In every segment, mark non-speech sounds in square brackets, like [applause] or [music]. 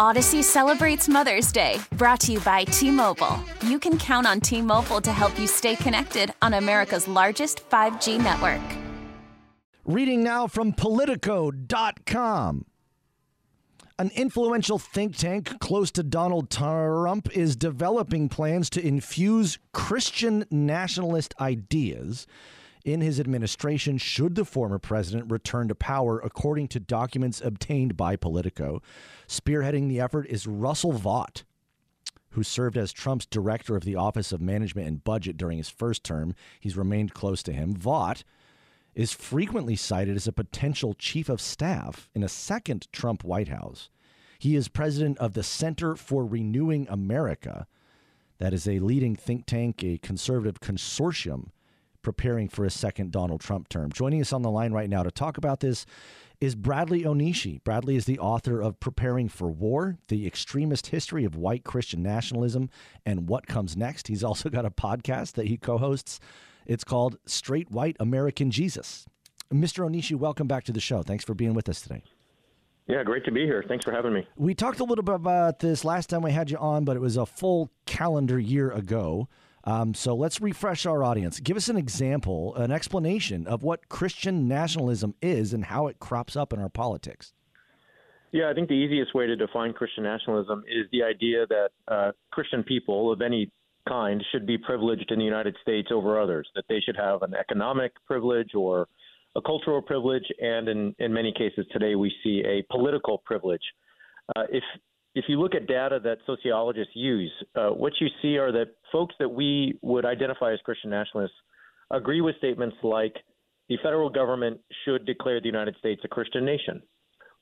Odyssey celebrates Mother's Day, brought to you by T Mobile. You can count on T Mobile to help you stay connected on America's largest 5G network. Reading now from Politico.com. An influential think tank close to Donald Trump is developing plans to infuse Christian nationalist ideas in his administration should the former president return to power, according to documents obtained by Politico. Spearheading the effort is Russell Vought, who served as Trump's director of the Office of Management and Budget during his first term. He's remained close to him. Vought is frequently cited as a potential chief of staff in a second Trump White House. He is president of the Center for Renewing America. That is a leading think tank, a conservative consortium preparing for a second Donald Trump term. Joining us on the line right now to talk about this is Bradley Onishi. Bradley is the author of Preparing for War, The Extremist History of White Christian Nationalism and What Comes Next. He's also got a podcast that he co hosts. It's called Straight White American Jesus. Mr. Onishi, welcome back to the show. Thanks for being with us today. Yeah, great to be here. Thanks for having me. We talked a little bit about this last time we had you on, but it was a full calendar year ago. Um, so let's refresh our audience. Give us an example, an explanation of what Christian nationalism is and how it crops up in our politics. Yeah, I think the easiest way to define Christian nationalism is the idea that uh, Christian people of any kind should be privileged in the United States over others, that they should have an economic privilege or a cultural privilege, and in, in many cases today we see a political privilege. Uh, if if you look at data that sociologists use, uh, what you see are that folks that we would identify as Christian nationalists agree with statements like the federal government should declare the United States a Christian nation,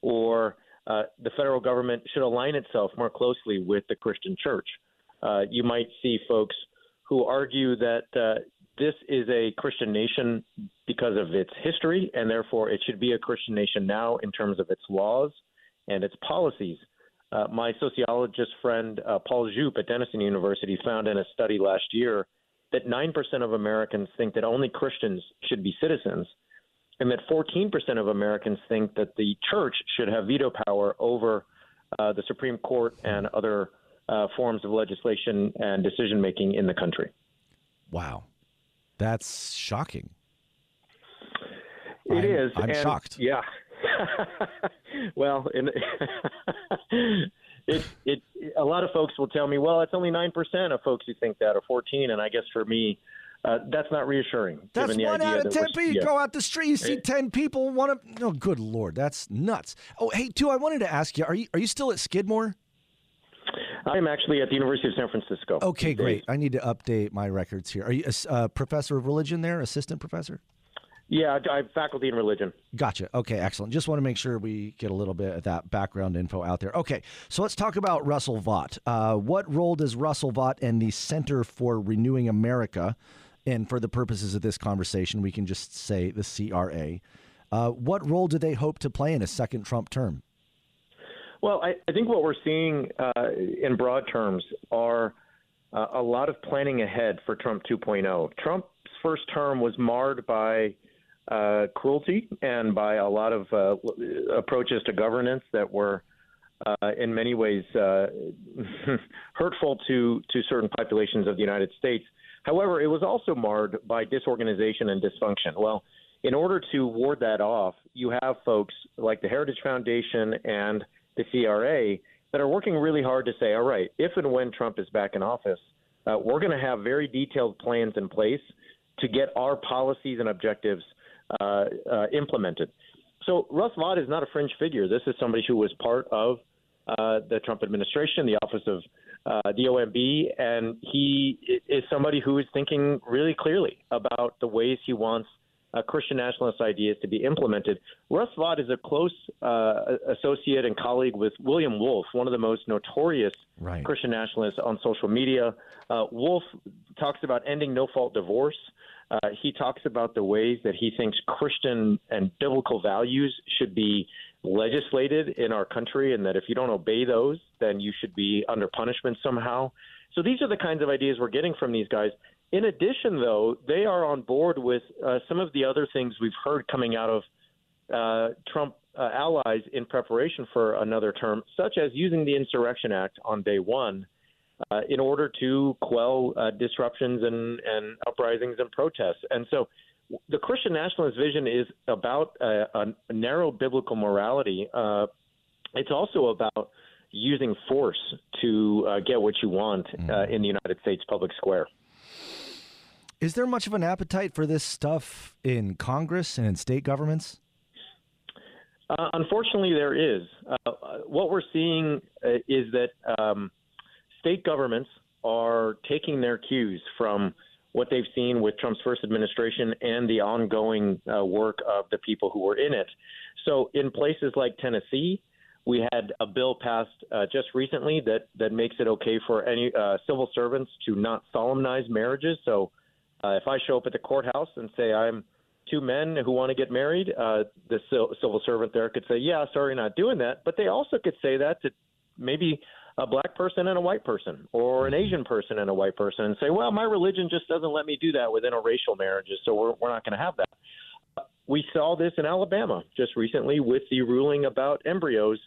or uh, the federal government should align itself more closely with the Christian church. Uh, you might see folks who argue that uh, this is a Christian nation because of its history, and therefore it should be a Christian nation now in terms of its laws and its policies. Uh, my sociologist friend uh, Paul Djupe at Denison University found in a study last year that 9% of Americans think that only Christians should be citizens, and that 14% of Americans think that the church should have veto power over uh, the Supreme Court and other uh, forms of legislation and decision making in the country. Wow. That's shocking. It I'm, is. I'm and, shocked. Yeah. [laughs] well, in, [laughs] it, it, a lot of folks will tell me, well, it's only 9% of folks who think that, or 14. And I guess for me, uh, that's not reassuring. That's given the one idea out of 10 people. You yeah. go out the street, you see It- 10 people, one of, oh, good Lord, that's nuts. Oh, hey, too, I wanted to ask you, are you, are you still at Skidmore? I'm actually at the University of San Francisco. Okay, great. I need to update my records here. Are you a, uh, professor of religion there, assistant professor? Yeah, I- I'm faculty in religion. Gotcha. Okay, excellent. Just want to make sure we get a little bit of that background info out there. Okay, so let's talk about Russell Vought. Uh, what role does Russell Vought and the Center for Renewing America, and for the purposes of this conversation, we can just say the CRA, uh, what role do they hope to play in a second Trump term? Well, I, I think what we're seeing uh, in broad terms are uh, a lot of planning ahead for Trump 2.0. Trump's first term was marred by uh, cruelty and by a lot of uh, approaches to governance that were, uh, in many ways, uh, [laughs] hurtful to, to certain populations of the United States. However, it was also marred by disorganization and dysfunction. Well, in order to ward that off, you have folks like the Heritage Foundation and the CRA that are working really hard to say, all right, if and when Trump is back in office, uh, we're going to have very detailed plans in place to get our policies and objectives uh, uh, implemented. So Russ Vought is not a fringe figure. This is somebody who was part of uh, the Trump administration, the office of uh, the OMB, and he is somebody who is thinking really clearly about the ways he wants uh, Christian nationalist ideas to be implemented. Russ Vought is a close uh, associate and colleague with William Wolfe, one of the most notorious Right. Christian nationalists on social media. Uh, Wolfe talks about ending no fault divorce. Uh, he talks about the ways that he thinks Christian and biblical values should be legislated in our country, and that if you don't obey those, then you should be under punishment somehow. So these are the kinds of ideas we're getting from these guys. In addition, though, they are on board with uh, some of the other things we've heard coming out of uh, Trump uh, allies in preparation for another term, such as using the Insurrection Act on day one uh, in order to quell uh, disruptions and, and uprisings and protests. And so the Christian nationalist vision is about a, a narrow biblical morality. Uh, it's also about using force to uh, get what you want uh, in the United States public square. Is there much of an appetite for this stuff in Congress and in state governments? Uh, unfortunately, there is. Uh, what we're seeing uh, is that um, state governments are taking their cues from what they've seen with Trump's first administration and the ongoing uh, work of the people who were in it. So, in places like Tennessee, we had a bill passed uh, just recently that, that makes it okay for any uh, civil servants to not solemnize marriages. So, uh, if I show up at the courthouse and say I'm two men who want to get married, uh, the civil civil servant there could say, "Yeah, sorry, not doing that." But they also could say that to maybe a black person and a white person, or an Asian person and a white person, and say, "Well, my religion just doesn't let me do that with interracial marriages, so we're we're not going to have that." We saw this in Alabama just recently with the ruling about embryos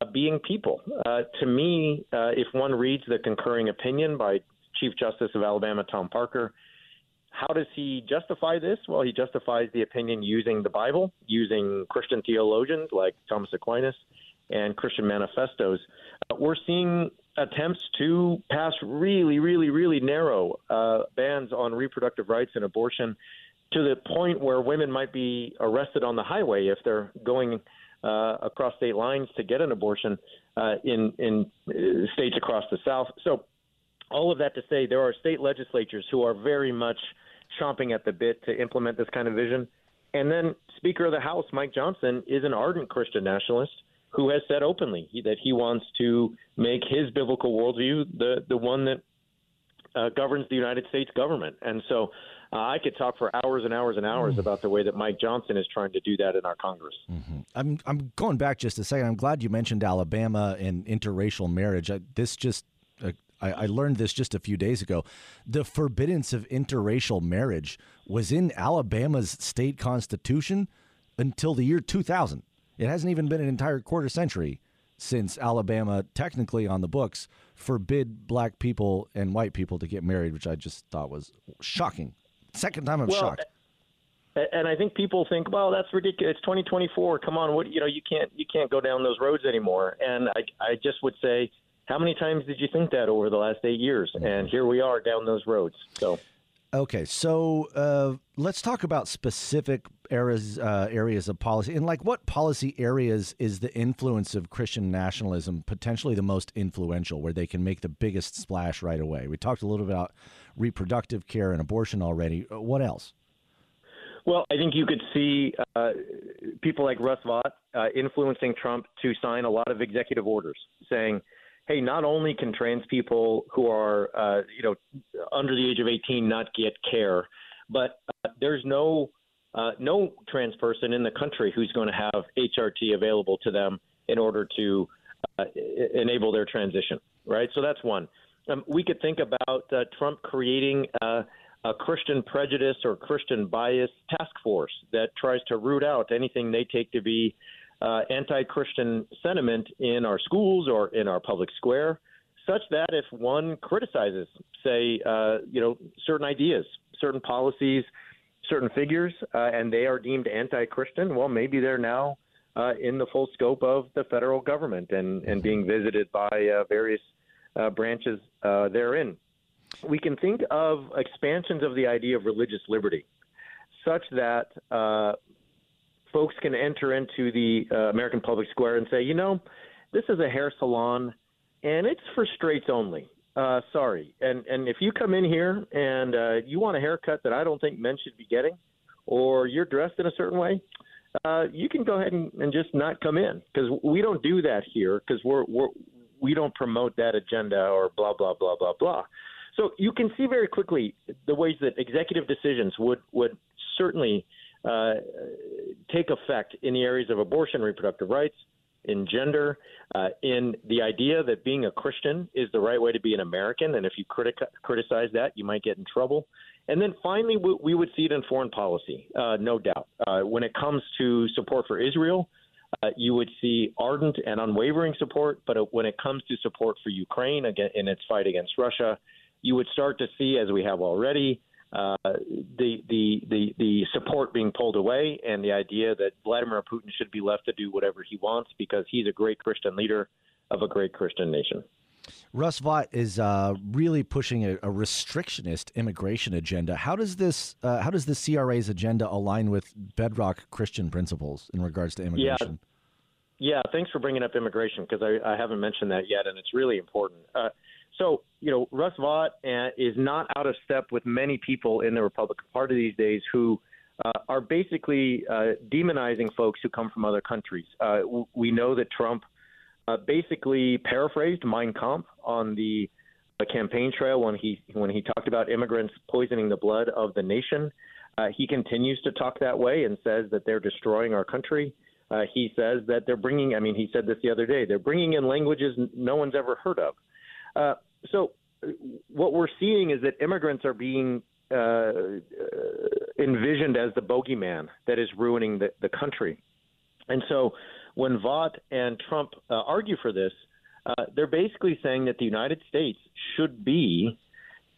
uh, being people. Uh, to me, uh, if one reads the concurring opinion by Chief Justice of Alabama Tom Parker, how does he justify this? Well, he justifies the opinion using the Bible, using Christian theologians like Thomas Aquinas and Christian manifestos. Uh, we're seeing attempts to pass really, really, really narrow uh, bans on reproductive rights and abortion to the point where women might be arrested on the highway if they're going uh, across state lines to get an abortion uh, in in uh, states across the South. So, all of that to say, there are state legislatures who are very much chomping at the bit to implement this kind of vision. And then Speaker of the House Mike Johnson is an ardent Christian nationalist who has said openly he, that he wants to make his biblical worldview the the one that uh, governs the United States government. And so uh, I could talk for hours and hours and hours about the way that Mike Johnson is trying to do that in our Congress. I'm I'm going back just a second. I'm glad you mentioned Alabama and interracial marriage. I, this just uh, I, I learned this just a few days ago. The forbiddance of interracial marriage was in Alabama's state constitution until the year 2000. It hasn't even been an entire quarter century since Alabama, technically on the books, forbid black people and white people to get married, which I just thought was shocking. Second time I'm Well, shocked. And I think people think, well, that's ridiculous. It's 2024. Come on, what you know, you can't you can't go down those roads anymore. And I I just would say, how many times did you think that over the last eight years? Mm-hmm. And here we are down those roads. So Okay, so uh, let's talk about specific areas uh, areas of policy, and like what policy areas is the influence of Christian nationalism potentially the most influential, where they can make the biggest splash right away. We talked a little bit about reproductive care and abortion already. Uh, What else? Well, I think you could see uh, people like Russ Vought uh, influencing Trump to sign a lot of executive orders saying, "Hey, not only can trans people who are, uh, you know, under the age of 18 not get care, but uh, there's no uh, no trans person in the country who's going to have HRT available to them in order to uh, enable their transition." Right. So that's one. Um, we could think about uh, Trump creating. Uh, a Christian prejudice or Christian bias task force that tries to root out anything they take to be uh, anti Christian sentiment in our schools or in our public square, such that if one criticizes, say, uh, you know, certain ideas, certain policies, certain figures, uh, and they are deemed anti Christian, well, maybe they're now uh, in the full scope of the federal government and, and being visited by uh, various uh, branches uh, therein. We can think of expansions of the idea of religious liberty, such that folks can enter into the American public square and say, you know, this is a hair salon, and it's for straights only. Uh, sorry, and and if you come in here and uh, you want a haircut that I don't think men should be getting, or you're dressed in a certain way, uh, you can go ahead and, and just not come in because we don't do that here because we're, we're we don't promote that agenda or blah blah blah blah blah. So you can see very quickly the ways that executive decisions would would certainly uh, take effect in the areas of abortion, reproductive rights, in gender, uh, in the idea that being a Christian is the right way to be an American, and if you critic- criticize that, you might get in trouble. And then finally, we, we would see it in foreign policy, uh, no doubt. Uh, when it comes to support for Israel, uh, you would see ardent and unwavering support. But when it comes to support for Ukraine again, in its fight against Russia, you would start to see, as we have already, uh, the, the the the support being pulled away, and the idea that Vladimir Putin should be left to do whatever he wants because he's a great Christian leader of a great Christian nation. Russ Vought is uh, really pushing a, a, restrictionist immigration agenda. How does this uh, how does the CRA's agenda align with bedrock Christian principles in regards to immigration? Yeah, yeah thanks for bringing up immigration because I, I, haven't mentioned that yet, and it's really important. Uh, so, you know, Russ Vought uh, is not out of step with many people in the Republican Party these days who uh, are basically uh, demonizing folks who come from other countries. Uh, we know that Trump uh, basically paraphrased Mein Kampf on the campaign trail when he when he talked about immigrants poisoning the blood of the nation. Uh, he continues to talk that way and says that they're destroying our country. He says that they're bringing. I mean, he said this the other day. They're bringing in languages no one's ever heard of. Uh, so what we're seeing is that immigrants are being uh, envisioned as the bogeyman that is ruining the, the country. And so when Vought and Trump uh, argue for this, uh, they're basically saying that the United States should be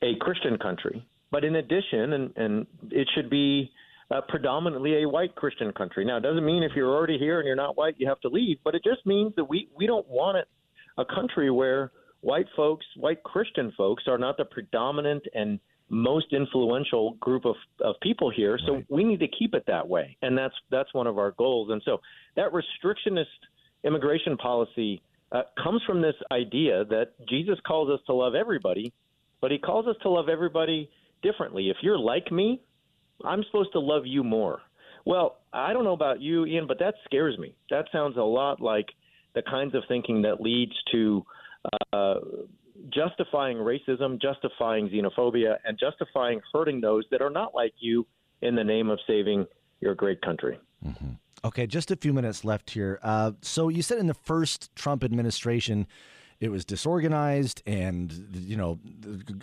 a Christian country. But in addition, and, and it should be uh, predominantly a white Christian country. Now, it doesn't mean if you're already here and you're not white, you have to leave, but it just means that we, we don't want it, a country where white folks, white Christian folks, are not the predominant and most influential group of, of people here. So right. we need to keep it that way, and that's that's one of our goals. And so that restrictionist immigration policy uh, comes from this idea that Jesus calls us to love everybody, but He calls us to love everybody differently. If you're like me, I'm supposed to love you more. Well, I don't know about you, Ian, but that scares me. That sounds a lot like the kinds of thinking that leads to uh, justifying racism, justifying xenophobia, and justifying hurting those that are not like you in the name of saving your great country. Mm-hmm. Okay, just a few minutes left here. Uh, so you said in the first Trump administration, it was disorganized, and you know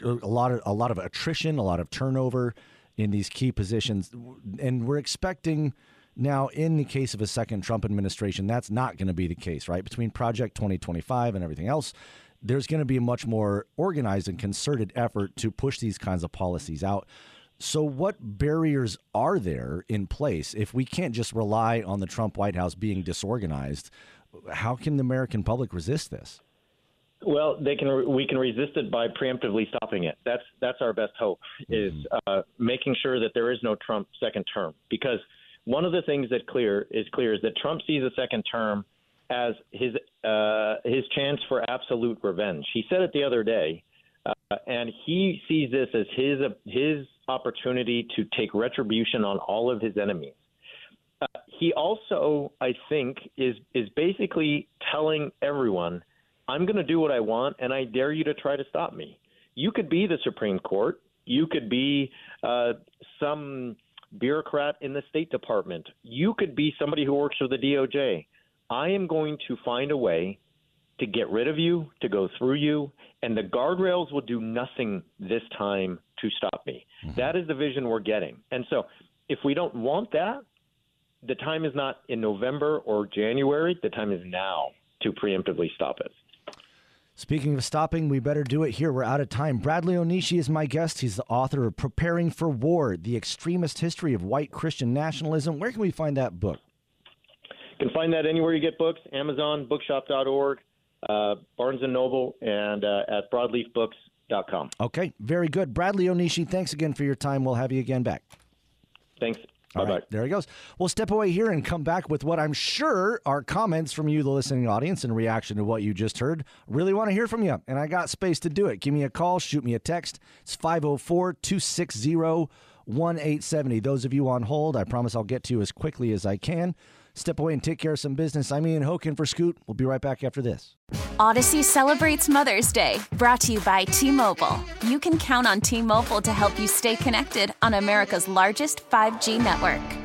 a lot of a lot of attrition, a lot of turnover in these key positions, and we're expecting. Now, in the case of a second Trump administration, that's not going to be the case, right? Between Project 2025 and everything else, there's going to be a much more organized and concerted effort to push these kinds of policies out. So, what barriers are there in place if we can't just rely on the Trump White House being disorganized? How can the American public resist this? Well, they can. We can resist it by preemptively stopping it. That's that's our best hope is mm-hmm. uh, making sure that there is no Trump second term. Because one of the things that clear is clear is that Trump sees a second term as his uh, his chance for absolute revenge. He said it the other day, uh, and he sees this as his his opportunity to take retribution on all of his enemies. Uh, he also, I think, is is basically telling everyone, "I'm going to do what I want, and I dare you to try to stop me." You could be the Supreme Court. You could be uh, some bureaucrat in the State Department. You could be somebody who works for the DOJ. I am going to find a way to get rid of you, to go through you, and the guardrails will do nothing this time to stop me. Mm-hmm. That is the vision we're getting. And so if we don't want that, the time is not in November or January, the time is now to preemptively stop it. Speaking of stopping, we better do it here. We're out of time. Bradley Onishi is my guest. He's the author of Preparing for War The Extremist History of White Christian Nationalism. Where can we find that book? You can find that anywhere you get books Amazon, bookshop.org, uh, Barnes and Noble, and uh, at broadleafbooks.com. Okay, very good. Bradley Onishi, thanks again for your time. We'll have you again back. Thanks. Bye bye. there he goes. We'll step away here and come back with what I'm sure are comments from you, the listening audience, in reaction to what you just heard. Really want to hear from you, and I got space to do it. Give me a call, shoot me a text. It's 504 260 1 870. Those of you on hold, I promise I'll get to you as quickly as I can. Step away and take care of some business. I'm Ian Hoch in for Scoot. We'll be right back after this. Odyssey celebrates Mother's Day, brought to you by T Mobile. You can count on T Mobile to help you stay connected on America's largest 5G network.